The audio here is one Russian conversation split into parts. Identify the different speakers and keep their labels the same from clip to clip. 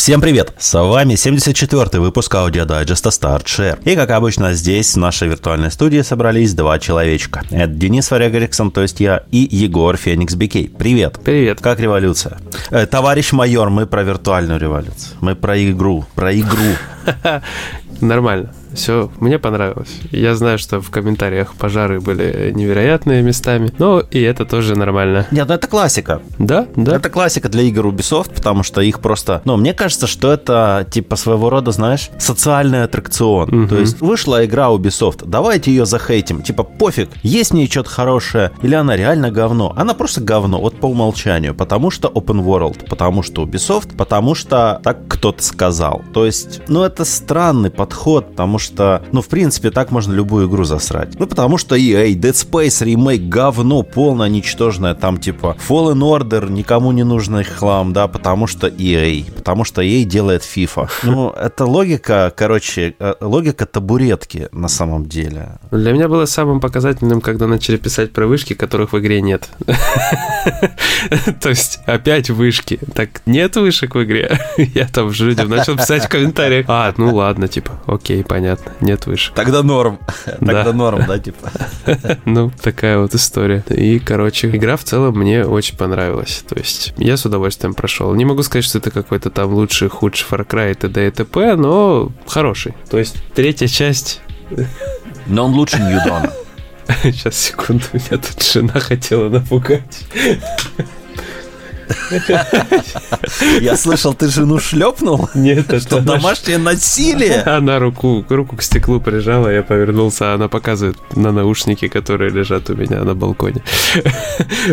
Speaker 1: Всем привет! С вами 74-й выпуск аудиодайджеста Start Share. И, как обычно, здесь, в нашей виртуальной студии, собрались два человечка. Это Денис Варяг Эриксон, то есть я, и Егор Феникс Бикей. Привет!
Speaker 2: Привет!
Speaker 1: Как революция? Э, товарищ майор, мы про виртуальную революцию. Мы про игру, про игру.
Speaker 2: Нормально. Все, мне понравилось. Я знаю, что в комментариях пожары были невероятные местами, но и это тоже нормально.
Speaker 1: Нет, ну это классика.
Speaker 2: Да, да.
Speaker 1: Это классика для игр Ubisoft, потому что их просто... Ну, мне кажется, что это типа своего рода, знаешь, социальный аттракцион.
Speaker 2: Мгм.
Speaker 1: То есть вышла игра Ubisoft, давайте ее захейтим. Типа пофиг, есть в ней что-то хорошее, или она реально говно. Она просто говно, вот по умолчанию. Потому что open world, потому что Ubisoft, потому что так кто-то сказал. То есть, ну это странный подход, потому что, ну в принципе, так можно любую игру засрать. Ну потому что EA, Dead Space, ремейк, говно полное, ничтожное, там типа Fallen Order, никому не нужный хлам, да, потому что EA, потому что EA делает FIFA. Ну, это логика, короче, э, логика табуретки на самом деле.
Speaker 2: Для меня было самым показательным, когда начали писать про вышки, которых в игре нет. То есть опять вышки. Так нет вышек в игре. Я там же людям начал писать в комментариях. А, ну ладно, типа, окей, понятно, нет вышек.
Speaker 1: Тогда норм. Тогда
Speaker 2: Да.
Speaker 1: норм, да, типа.
Speaker 2: Ну, такая вот история. И, короче, игра в целом мне очень понравилась. То есть я с удовольствием прошел. Не могу сказать, что это какой-то там лучший, худший Far Cry и т.д. и т.п., но хороший. То есть третья часть...
Speaker 1: Но он лучше Ньюдона.
Speaker 2: Сейчас, секунду, меня тут жена хотела напугать.
Speaker 1: Я слышал, ты жену шлепнул?
Speaker 2: Нет, это
Speaker 1: Что домашнее насилие?
Speaker 2: Она руку, руку к стеклу прижала, я повернулся, а она показывает на наушники, которые лежат у меня на балконе.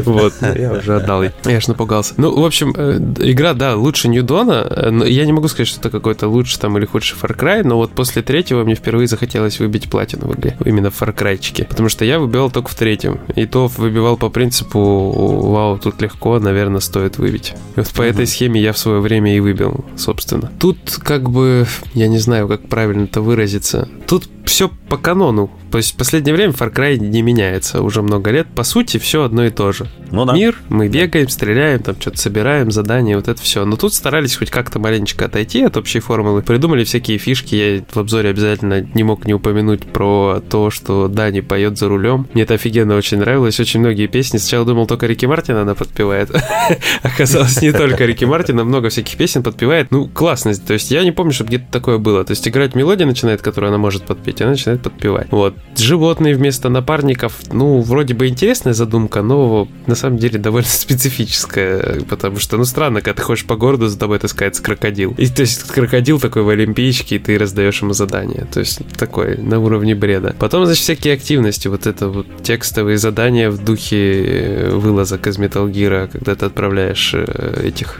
Speaker 2: Вот, я уже отдал ей. Я ж напугался. Ну, в общем, э, игра, да, лучше Ньюдона. э, но Я не могу сказать, что это какой-то лучше там или худший Far Cry, но вот после третьего мне впервые захотелось выбить платину в игре. Именно в Far Cry-чике. Потому что я выбивал только в третьем. И то выбивал по принципу, вау, тут легко, наверное, стоит выбить. И вот по этой схеме я в свое время и выбил, собственно. Тут как бы, я не знаю, как правильно это выразиться. Тут все по канону. То есть в последнее время Far Cry не меняется уже много лет. По сути, все одно и то же.
Speaker 1: Ну да.
Speaker 2: Мир, мы бегаем, стреляем, там что-то собираем, задания, вот это все. Но тут старались хоть как-то маленечко отойти от общей формулы. Придумали всякие фишки. Я в обзоре обязательно не мог не упомянуть про то, что Дани поет за рулем. Мне это офигенно очень нравилось. Очень многие песни. Сначала думал, только Рики Мартин она подпевает. Оказалось, не только Рики Мартина, много всяких песен подпевает. Ну, классно. То есть я не помню, чтобы где-то такое было. То есть играть мелодия начинает, которую она может подпеть, и она начинает подпевать. Вот. Животные вместо напарников, ну, вроде бы интересная задумка, но на самом деле довольно специфическая, потому что, ну, странно, когда ты ходишь по городу, за тобой таскается крокодил. И то есть крокодил такой в Олимпийчике, и ты раздаешь ему задание. То есть такой на уровне бреда. Потом, значит, всякие активности, вот это вот текстовые задания в духе э, вылазок из Metal Gear, когда ты отправляешь э, этих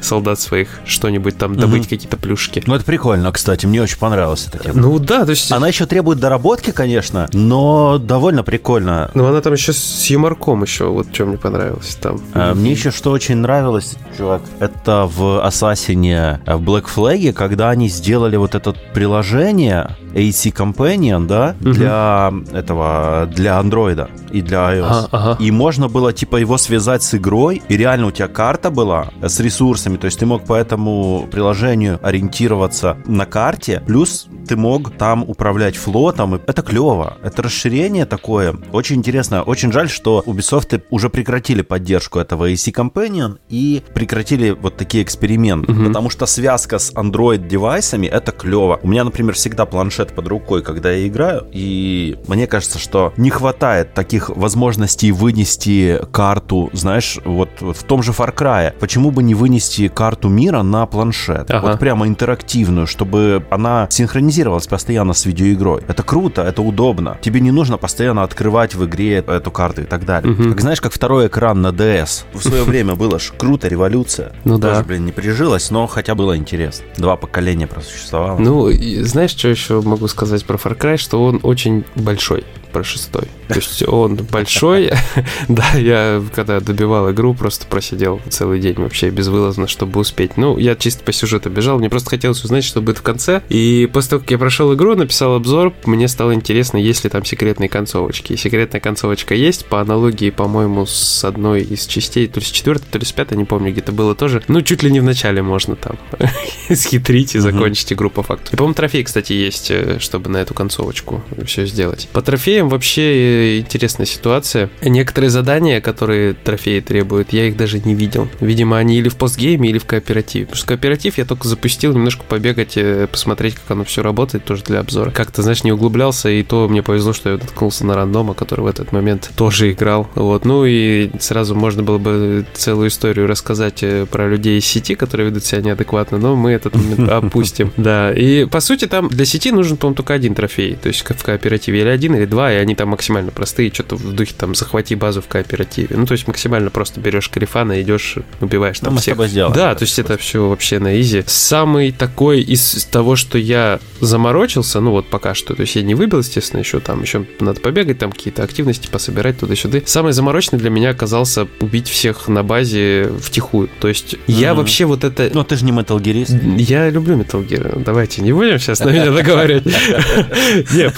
Speaker 2: солдат своих что-нибудь там добыть,
Speaker 1: Мгм.
Speaker 2: какие-то плюшки.
Speaker 1: Ну, это прикольно, кстати, мне очень понравилась эта тема.
Speaker 2: Ну да, то есть...
Speaker 1: Она еще требует доработки, конечно, но довольно прикольно.
Speaker 2: Ну, она там еще с юморком еще, вот что мне понравилось там.
Speaker 1: А, Мне еще что очень нравилось, чувак, это в Ассасине э, в Black Flag, когда они сделали вот это приложение AC Companion, да,
Speaker 2: Мгм.
Speaker 1: для этого, для андроида и для iOS.
Speaker 2: Ага, ага.
Speaker 1: И можно было, типа, его связать с игрой, и реально у тебя карта была с ресурсами, то есть ты мог по этому приложению ориентироваться на карте, плюс ты мог там управлять флотом, и это клево, это расширение такое, очень интересно, очень жаль, что Ubisoft уже прекратили поддержку этого AC Companion и прекратили вот такие эксперименты,
Speaker 2: Мгм.
Speaker 1: потому что связка с Android-девайсами это клево. У меня, например, всегда планшет под рукой, когда я играю, и мне кажется, что не хватает таких возможностей вынести карту, знаешь, вот, вот в том же Far Cry. Почему бы не вынести карту мира на планшет?
Speaker 2: Ага.
Speaker 1: Вот прямо интерактивную, чтобы она синхронизировалась постоянно с видеоигрой. Это круто, это удобно. Тебе не нужно постоянно открывать в игре эту карту и так далее.
Speaker 2: Мгм.
Speaker 1: Как знаешь, как второй экран на DS. В свое время было ж круто, революция.
Speaker 2: Ну да.
Speaker 1: Тоже, блин, не прижилась, но хотя было интересно. Два поколения просуществовало.
Speaker 2: Ну, знаешь, что еще могу сказать про Far Cry? Что он очень большой. Про шестой. То есть он большой. Да, я когда добивал игру, просто просидел целый день вообще безвылазно, чтобы успеть. Ну, я чисто по сюжету бежал, мне просто хотелось узнать, что будет в конце. И после того, как я прошел игру, написал обзор, мне стало интересно, есть ли там секретные концовочки. И секретная концовочка есть, по аналогии, по-моему, с одной из частей, то ли с четвертой, то ли с пятой, не помню, где-то было тоже. Ну, чуть ли не в начале можно там схитрить и закончить игру по факту. И, по-моему, трофей, кстати, есть, э, чтобы на эту концовочку все сделать. По трофеям вообще э, интересная ситуация. Некоторые задания, которые трофеи требуют, я их даже не видел. Видимо, они или в постгейме, или в кооперативе. Потому что кооператив я только запустил немножко побегать, э, посмотреть, как оно все работает, тоже для обзора. Как-то, знаешь, не углублялся, и то мне повезло, что я наткнулся на рандома, который в этот момент тоже играл. Вот. Ну и сразу можно было бы целую историю рассказать э, про людей из сети, которые ведут себя неадекватно, но мы этот момент опустим. Да. И по сути там для сети нужен, по-моему, только один трофей. То есть в кооперативе или один, или два, и они там максимально простые, что-то в духе там захвати базу в кооперативе. Ну, то есть максимально просто берешь карифана, идешь, убиваешь там ну, всех.
Speaker 1: сделаем,
Speaker 2: да, то есть это все вообще на изи. Самый такой из того, что я заморочился, ну вот пока что, то есть я не выбил, естественно, еще там, еще надо побегать, там какие-то активности пособирать туда-сюда. Самый заморочный для меня оказался убить всех на базе втихую. То есть mm-hmm. я вообще вот это...
Speaker 1: Ну, ты же не Metal Gear.
Speaker 2: Я люблю Metal Gear. Давайте не будем сейчас на меня договаривать. Не,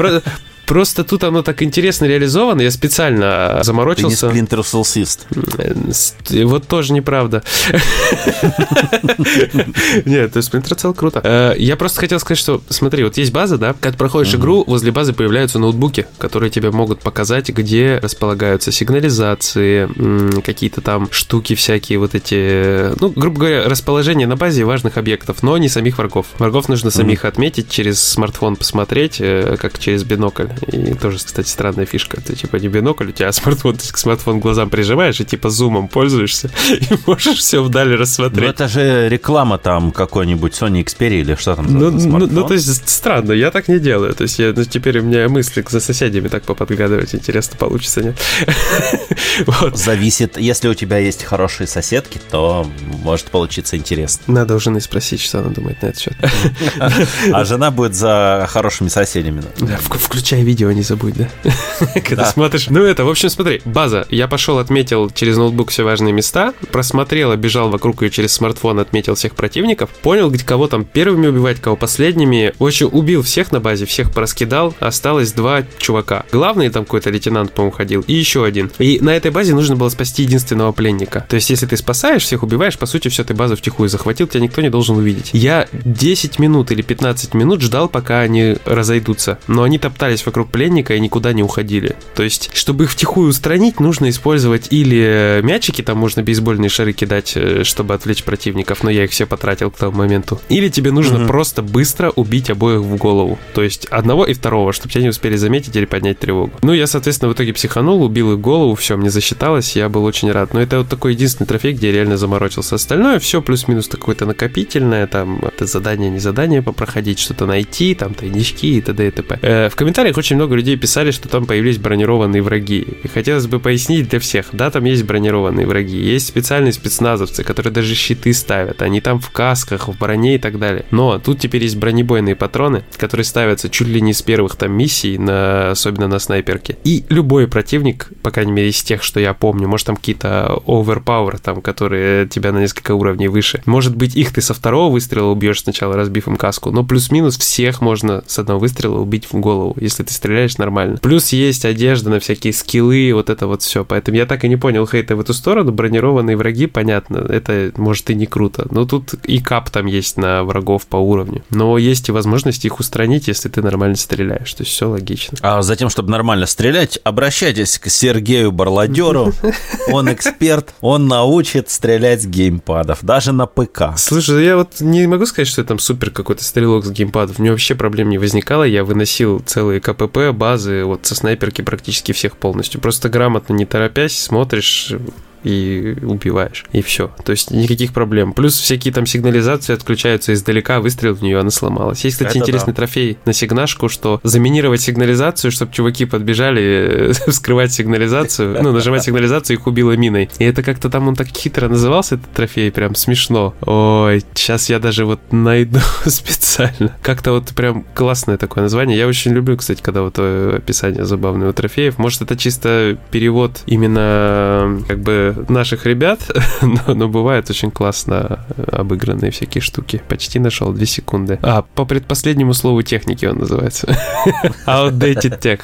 Speaker 2: Просто тут оно так интересно реализовано, я специально заморочился.
Speaker 1: Ты не Splinter Cellsist.
Speaker 2: Вот тоже неправда. Нет, то есть Splinter Cell круто. Э, я просто хотел сказать, что, смотри, вот есть база, да, когда проходишь игру, возле базы появляются ноутбуки, которые тебе могут показать, где располагаются сигнализации, какие-то там штуки всякие, вот эти, ну, грубо говоря, расположение на базе важных объектов, но не самих врагов. Врагов нужно самих отметить, через смартфон посмотреть, э, как через бинокль. И тоже, кстати, странная фишка. Ты типа не бинокль, у тебя смартфон, ты смартфон к глазам прижимаешь и типа зумом пользуешься и можешь все вдали рассмотреть. Ну
Speaker 1: это же реклама там какой-нибудь Sony Xperia или что там
Speaker 2: ну, ну, ну, то есть странно, я так не делаю. То есть я, ну, теперь у меня мысли за соседями так поподгадывать. Интересно, получится, нет?
Speaker 1: вот. Зависит. Если у тебя есть хорошие соседки, то может получиться интересно.
Speaker 2: Надо у жены спросить, что она думает на этот счет.
Speaker 1: А жена будет за хорошими соседями.
Speaker 2: Включай видео не забудь, да? Когда да. смотришь. Ну это, в общем, смотри, база. Я пошел, отметил через ноутбук все важные места, просмотрел, бежал вокруг ее через смартфон, отметил всех противников, понял, где кого там первыми убивать, кого последними. В общем, убил всех на базе, всех пораскидал, осталось два чувака. Главный там какой-то лейтенант, по-моему, ходил, и еще один. И на этой базе нужно было спасти единственного пленника. То есть, если ты спасаешь, всех убиваешь, по сути, все, ты базу втихую захватил, тебя никто не должен увидеть. Я 10 минут или 15 минут ждал, пока они разойдутся. Но они топтались вокруг вокруг пленника и никуда не уходили. То есть, чтобы их втихую устранить, нужно использовать или мячики, там можно бейсбольные шары кидать, э, чтобы отвлечь противников, но я их все потратил к тому моменту. Или тебе нужно угу. просто быстро убить обоих в голову. То есть, одного и второго, чтобы тебя не успели заметить или поднять тревогу. Ну, я, соответственно, в итоге психанул, убил их в голову, все, мне засчиталось, я был очень рад. Но это вот такой единственный трофей, где я реально заморочился. Остальное все плюс-минус какое-то накопительное, там, это задание, не задание попроходить, что-то найти, там, тайнички и т.д. и т.п. Э, в комментариях очень много людей писали, что там появились бронированные враги. И хотелось бы пояснить для всех, да, там есть бронированные враги, есть специальные спецназовцы, которые даже щиты ставят, они там в касках, в броне и так далее. Но тут теперь есть бронебойные патроны, которые ставятся чуть ли не с первых там миссий, на, особенно на снайперке. И любой противник, по крайней мере из тех, что я помню, может там какие-то overpower, там, которые тебя на несколько уровней выше. Может быть их ты со второго выстрела убьешь сначала, разбив им каску, но плюс-минус всех можно с одного выстрела убить в голову, если ты стреляешь нормально. Плюс есть одежда на всякие скиллы, вот это вот все. Поэтому я так и не понял хейта в эту сторону. Бронированные враги, понятно, это может и не круто. Но тут и кап там есть на врагов по уровню. Но есть и возможность их устранить, если ты нормально стреляешь. То есть все логично.
Speaker 1: А затем, чтобы нормально стрелять, обращайтесь к Сергею Барладеру. Он эксперт, он научит стрелять с геймпадов, даже на ПК.
Speaker 2: Слушай, я вот не могу сказать, что я там супер какой-то стрелок с геймпадов. У меня вообще проблем не возникало. Я выносил целые КПП, базы, вот со снайперки практически всех полностью. Просто грамотно, не торопясь, смотришь, и убиваешь. И все. То есть никаких проблем. Плюс всякие там сигнализации отключаются издалека, выстрел в нее, она сломалась. Есть, кстати, Это интересный да. трофей на сигнашку, что заминировать сигнализацию, чтобы чуваки подбежали вскрывать сигнализацию, ну, нажимать сигнализацию, их убило миной. И это как-то там он так хитро назывался, этот трофей, прям смешно. Ой, сейчас я даже вот найду специально. Как-то вот прям классное такое название. Я очень люблю, кстати, когда вот э, описание забавного трофеев. Может, это чисто перевод именно как бы наших ребят, но, но бывает очень классно обыгранные всякие штуки. Почти нашел, две секунды. А, по предпоследнему слову техники он называется. Outdated Tech.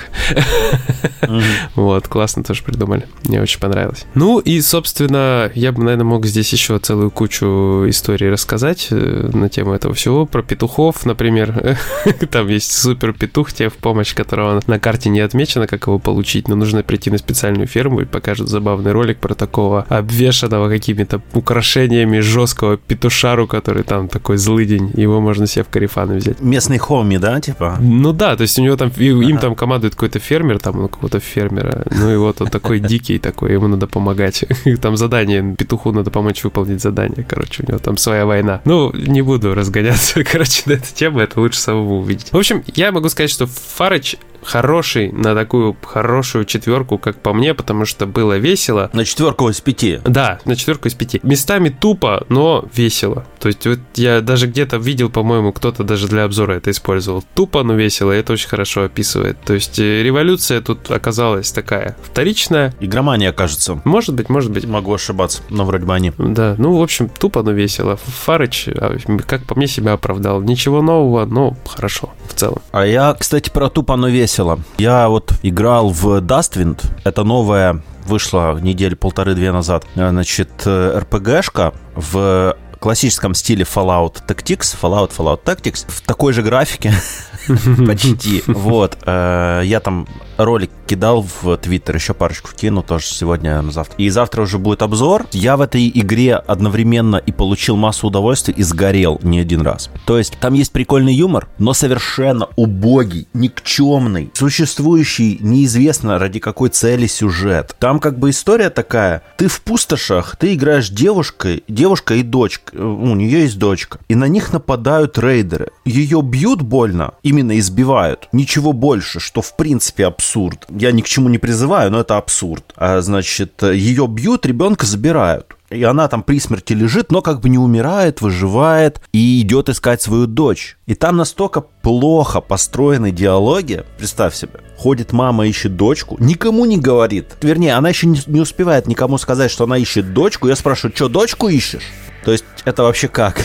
Speaker 2: Вот, классно тоже придумали. Мне очень понравилось. Ну и, собственно, я бы, наверное, мог здесь еще целую кучу историй рассказать э, на тему этого всего. Про петухов, например. Там есть супер петух тебе в помощь, которого на карте не отмечено, как его получить, но нужно прийти на специальную ферму и покажут забавный ролик про такого обвешанного какими-то украшениями жесткого петушару, который там такой злый день. Его можно себе в карифаны взять.
Speaker 1: Местный хоми, да, типа?
Speaker 2: Ну да, то есть у него там, им там командует какой-то фермер, там, ну, какого-то фермера. Ну и вот он такой дикий такой, ему надо помогать. Там задание, петуху надо помочь выполнить задание. Короче, у него там своя война. Ну, не буду разгоняться, короче, на эту тему, это лучше самому увидеть. В общем, я могу сказать, что Фарыч хороший на такую хорошую четверку, как по мне, потому что было весело.
Speaker 1: На четверку из пяти.
Speaker 2: Да, на четверку из пяти. Местами тупо, но весело. То есть вот я даже где-то видел, по-моему, кто-то даже для обзора это использовал. Тупо, но весело, и это очень хорошо описывает. То есть э, революция тут оказалась такая вторичная.
Speaker 1: Игромания, кажется.
Speaker 2: Может быть, может быть.
Speaker 1: Могу ошибаться, но вроде бы они.
Speaker 2: Да, ну, в общем, тупо, но весело. Фарыч, а, как по мне, себя оправдал. Ничего нового, но хорошо в целом.
Speaker 1: А я, кстати, про тупо, но весело весело. Я вот играл в Dustwind. Это новая вышла недели полторы-две назад. Э, значит, э, РПГшка в классическом стиле Fallout Tactics, Fallout, Fallout Tactics, в такой же графике, почти. Вот. Э, я там ролик кидал в Твиттер, еще парочку кину тоже сегодня, завтра. И завтра уже будет обзор. Я в этой игре одновременно и получил массу удовольствия и сгорел не один раз. То есть там есть прикольный юмор, но совершенно убогий, никчемный, существующий неизвестно ради какой цели сюжет. Там как бы история такая, ты в пустошах, ты играешь девушкой, девушка и дочка, у нее есть дочка, и на них нападают рейдеры. Ее бьют больно, именно избивают. Ничего больше, что в принципе абсурд. Я ни к чему не призываю, но это абсурд. А, значит, ее бьют, ребенка забирают. И она там при смерти лежит, но как бы не умирает, выживает и идет искать свою дочь. И там настолько плохо построены диалоги, представь себе. Ходит мама, ищет дочку, никому не говорит. Вернее, она еще не успевает никому сказать, что она ищет дочку. Я спрашиваю, что, дочку ищешь? То есть это вообще как?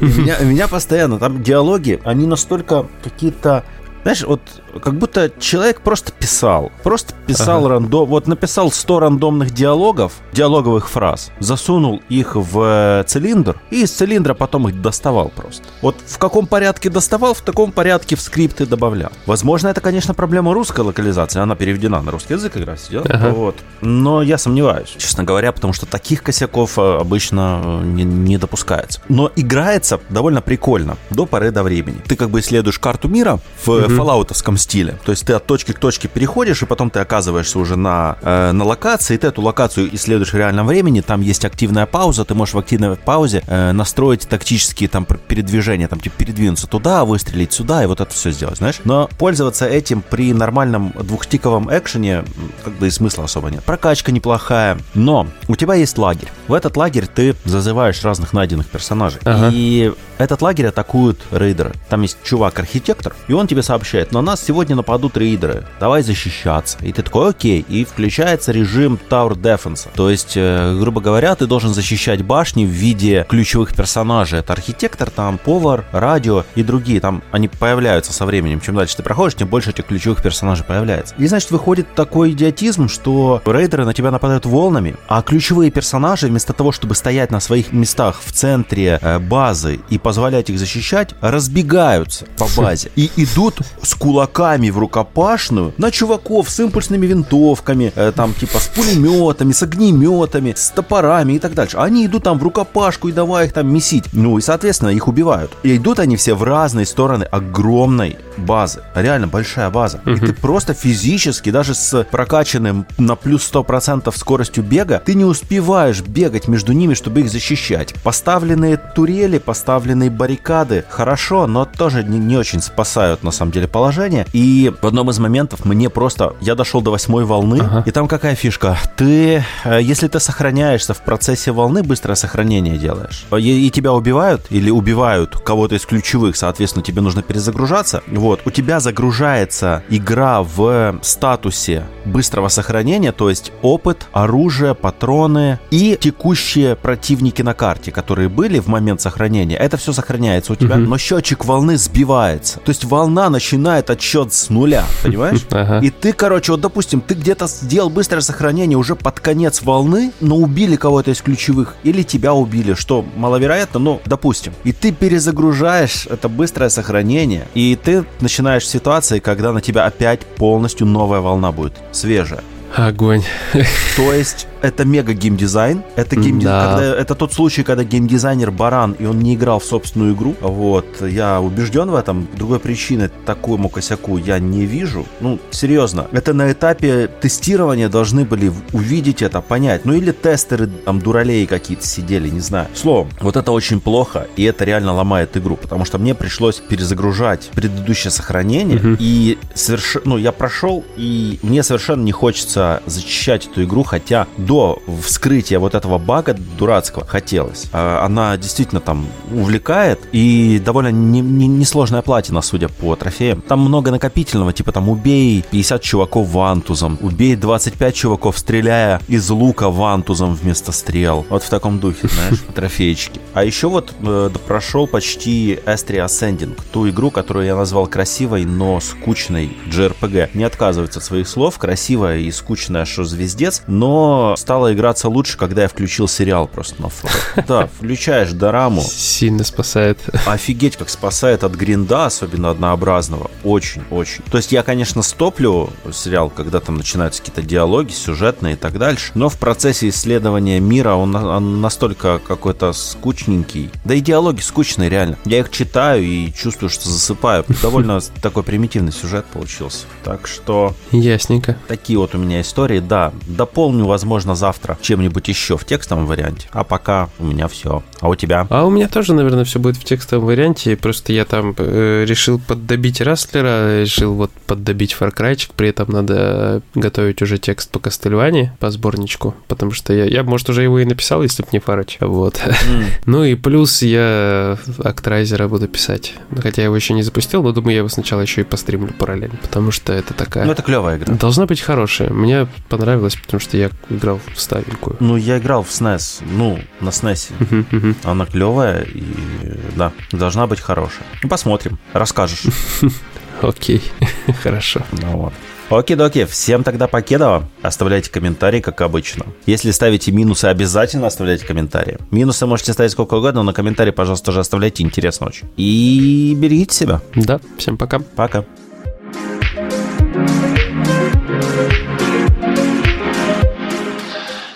Speaker 1: Меня, меня постоянно, там диалоги, они настолько какие-то знаешь, вот как будто человек просто писал. Просто писал ага. рандом. Вот написал 100 рандомных диалогов, диалоговых фраз, засунул их в цилиндр и из цилиндра потом их доставал просто. Вот в каком порядке доставал, в таком порядке в скрипты добавлял. Возможно, это, конечно, проблема русской локализации. Она переведена на русский язык игра идет. Ага. Вот. Но я сомневаюсь, честно говоря, потому что таких косяков э, обычно э, не, не допускается. Но играется довольно прикольно до поры до времени. Ты как бы исследуешь карту мира в угу фоллаутовском стиле. То есть ты от точки к точке переходишь, и потом ты оказываешься уже на, э, на локации, и ты эту локацию исследуешь в реальном времени, там есть активная пауза, ты можешь в активной паузе э, настроить тактические там передвижения, там типа передвинуться туда, выстрелить сюда, и вот это все сделать, знаешь. Но пользоваться этим при нормальном двухтиковом экшене как бы и смысла особо нет. Прокачка неплохая, но у тебя есть лагерь. В этот лагерь ты зазываешь разных найденных персонажей. Ага. И этот лагерь атакуют рейдеры. Там есть чувак-архитектор, и он тебе сообщает, сообщает, на нас сегодня нападут рейдеры, давай защищаться. И ты такой, окей, и включается режим Tower Defense. То есть, э, грубо говоря, ты должен защищать башни в виде ключевых персонажей. Это архитектор, там, повар, радио и другие. Там они появляются со временем. Чем дальше ты проходишь, тем больше этих ключевых персонажей появляется. И, значит, выходит такой идиотизм, что рейдеры на тебя нападают волнами, а ключевые персонажи, вместо того, чтобы стоять на своих местах в центре э, базы и позволять их защищать, разбегаются по базе и идут с кулаками в рукопашную на чуваков с импульсными винтовками, э, там типа с пулеметами, с огнеметами, с топорами и так дальше. Они идут там в рукопашку и давай их там месить. Ну и, соответственно, их убивают. И идут они все в разные стороны огромной базы. Реально большая база. И ты просто физически, даже с прокачанным на плюс 100% скоростью бега, ты не успеваешь бегать между ними, чтобы их защищать. Поставленные турели, поставленные баррикады, хорошо, но тоже не, не очень спасают на самом деле положение. И в одном из моментов мне просто... Я дошел до восьмой волны, ага. и там какая фишка? Ты, э, если ты сохраняешься в процессе волны, быстрое сохранение делаешь. И, и тебя убивают, или убивают кого-то из ключевых, соответственно, тебе нужно перезагружаться. Вот, у тебя загружается игра в статусе быстрого сохранения, то есть опыт, оружие, патроны и текущие противники на карте, которые были в момент сохранения. Это все сохраняется у тебя, угу. но счетчик волны сбивается. То есть волна начинает отсчет с нуля, понимаешь? Ага. И ты, короче, вот, допустим, ты где-то сделал быстрое сохранение уже под конец волны, но убили кого-то из ключевых, или тебя убили, что маловероятно, но допустим. И ты перезагружаешь это быстрое сохранение, и ты начинаешь ситуации, когда на тебя опять полностью новая волна будет, свежая.
Speaker 2: Огонь.
Speaker 1: То есть это мега геймдизайн. Это, геймди... да. когда... это тот случай, когда геймдизайнер баран, и он не играл в собственную игру. Вот. Я убежден в этом. Другой причины такому косяку я не вижу. Ну, серьезно. Это на этапе тестирования должны были увидеть это, понять. Ну, или тестеры, там, дуралеи какие-то сидели, не знаю. Словом, вот это очень плохо, и это реально ломает игру, потому что мне пришлось перезагружать предыдущее сохранение, угу. и совершенно, ну, я прошел, и мне совершенно не хочется зачищать эту игру, хотя до вскрытия вот этого бага дурацкого хотелось. А, она действительно там увлекает и довольно несложная не, не платина, судя по трофеям. Там много накопительного, типа там убей 50 чуваков вантузом, убей 25 чуваков, стреляя из лука вантузом вместо стрел. Вот в таком духе, знаешь, трофейчики. А еще вот э, прошел почти Astria Ascending, ту игру, которую я назвал красивой, но скучной JRPG. Не отказывается от своих слов, красивая и скучная, что звездец, но стало играться лучше, когда я включил сериал просто на фото. Да, включаешь дораму.
Speaker 2: Сильно спасает.
Speaker 1: Офигеть, как спасает от гринда, особенно однообразного. Очень-очень. То есть я, конечно, стоплю сериал, когда там начинаются какие-то диалоги, сюжетные и так дальше, но в процессе исследования мира он, он настолько какой-то скучненький. Да и диалоги скучные, реально. Я их читаю и чувствую, что засыпаю. Довольно такой примитивный сюжет получился. Так что...
Speaker 2: Ясненько.
Speaker 1: Такие вот у меня истории. Да, дополню, возможно, возможно, завтра чем-нибудь еще в текстовом варианте. А пока у меня все. А у тебя?
Speaker 2: А у меня тоже, наверное, все будет в текстовом варианте. Просто я там э, решил поддобить Растлера, решил вот поддобить Фаркрайчик. При этом надо готовить уже текст по Кастельване, по сборничку. Потому что я, я может, уже его и написал, если бы не Фарач. Вот. Mm. ну и плюс я Актрайзера буду писать. Хотя я его еще не запустил, но думаю, я его сначала еще и постримлю параллельно. Потому что это такая...
Speaker 1: Ну, это клевая игра.
Speaker 2: Должна быть хорошая. Мне понравилось, потому что я играл в старенькую.
Speaker 1: Ну, я играл в SNES, ну, на SNES. Она клевая и, да, должна быть хорошая. Ну, посмотрим, расскажешь.
Speaker 2: Окей, хорошо.
Speaker 1: Ну вот. Оки-доки, всем тогда покедово. Оставляйте комментарии, как обычно. Если ставите минусы, обязательно оставляйте комментарии. Минусы можете ставить сколько угодно, но комментарии, пожалуйста, тоже оставляйте, интересно очень. И берегите себя.
Speaker 2: Да, всем пока.
Speaker 1: Пока.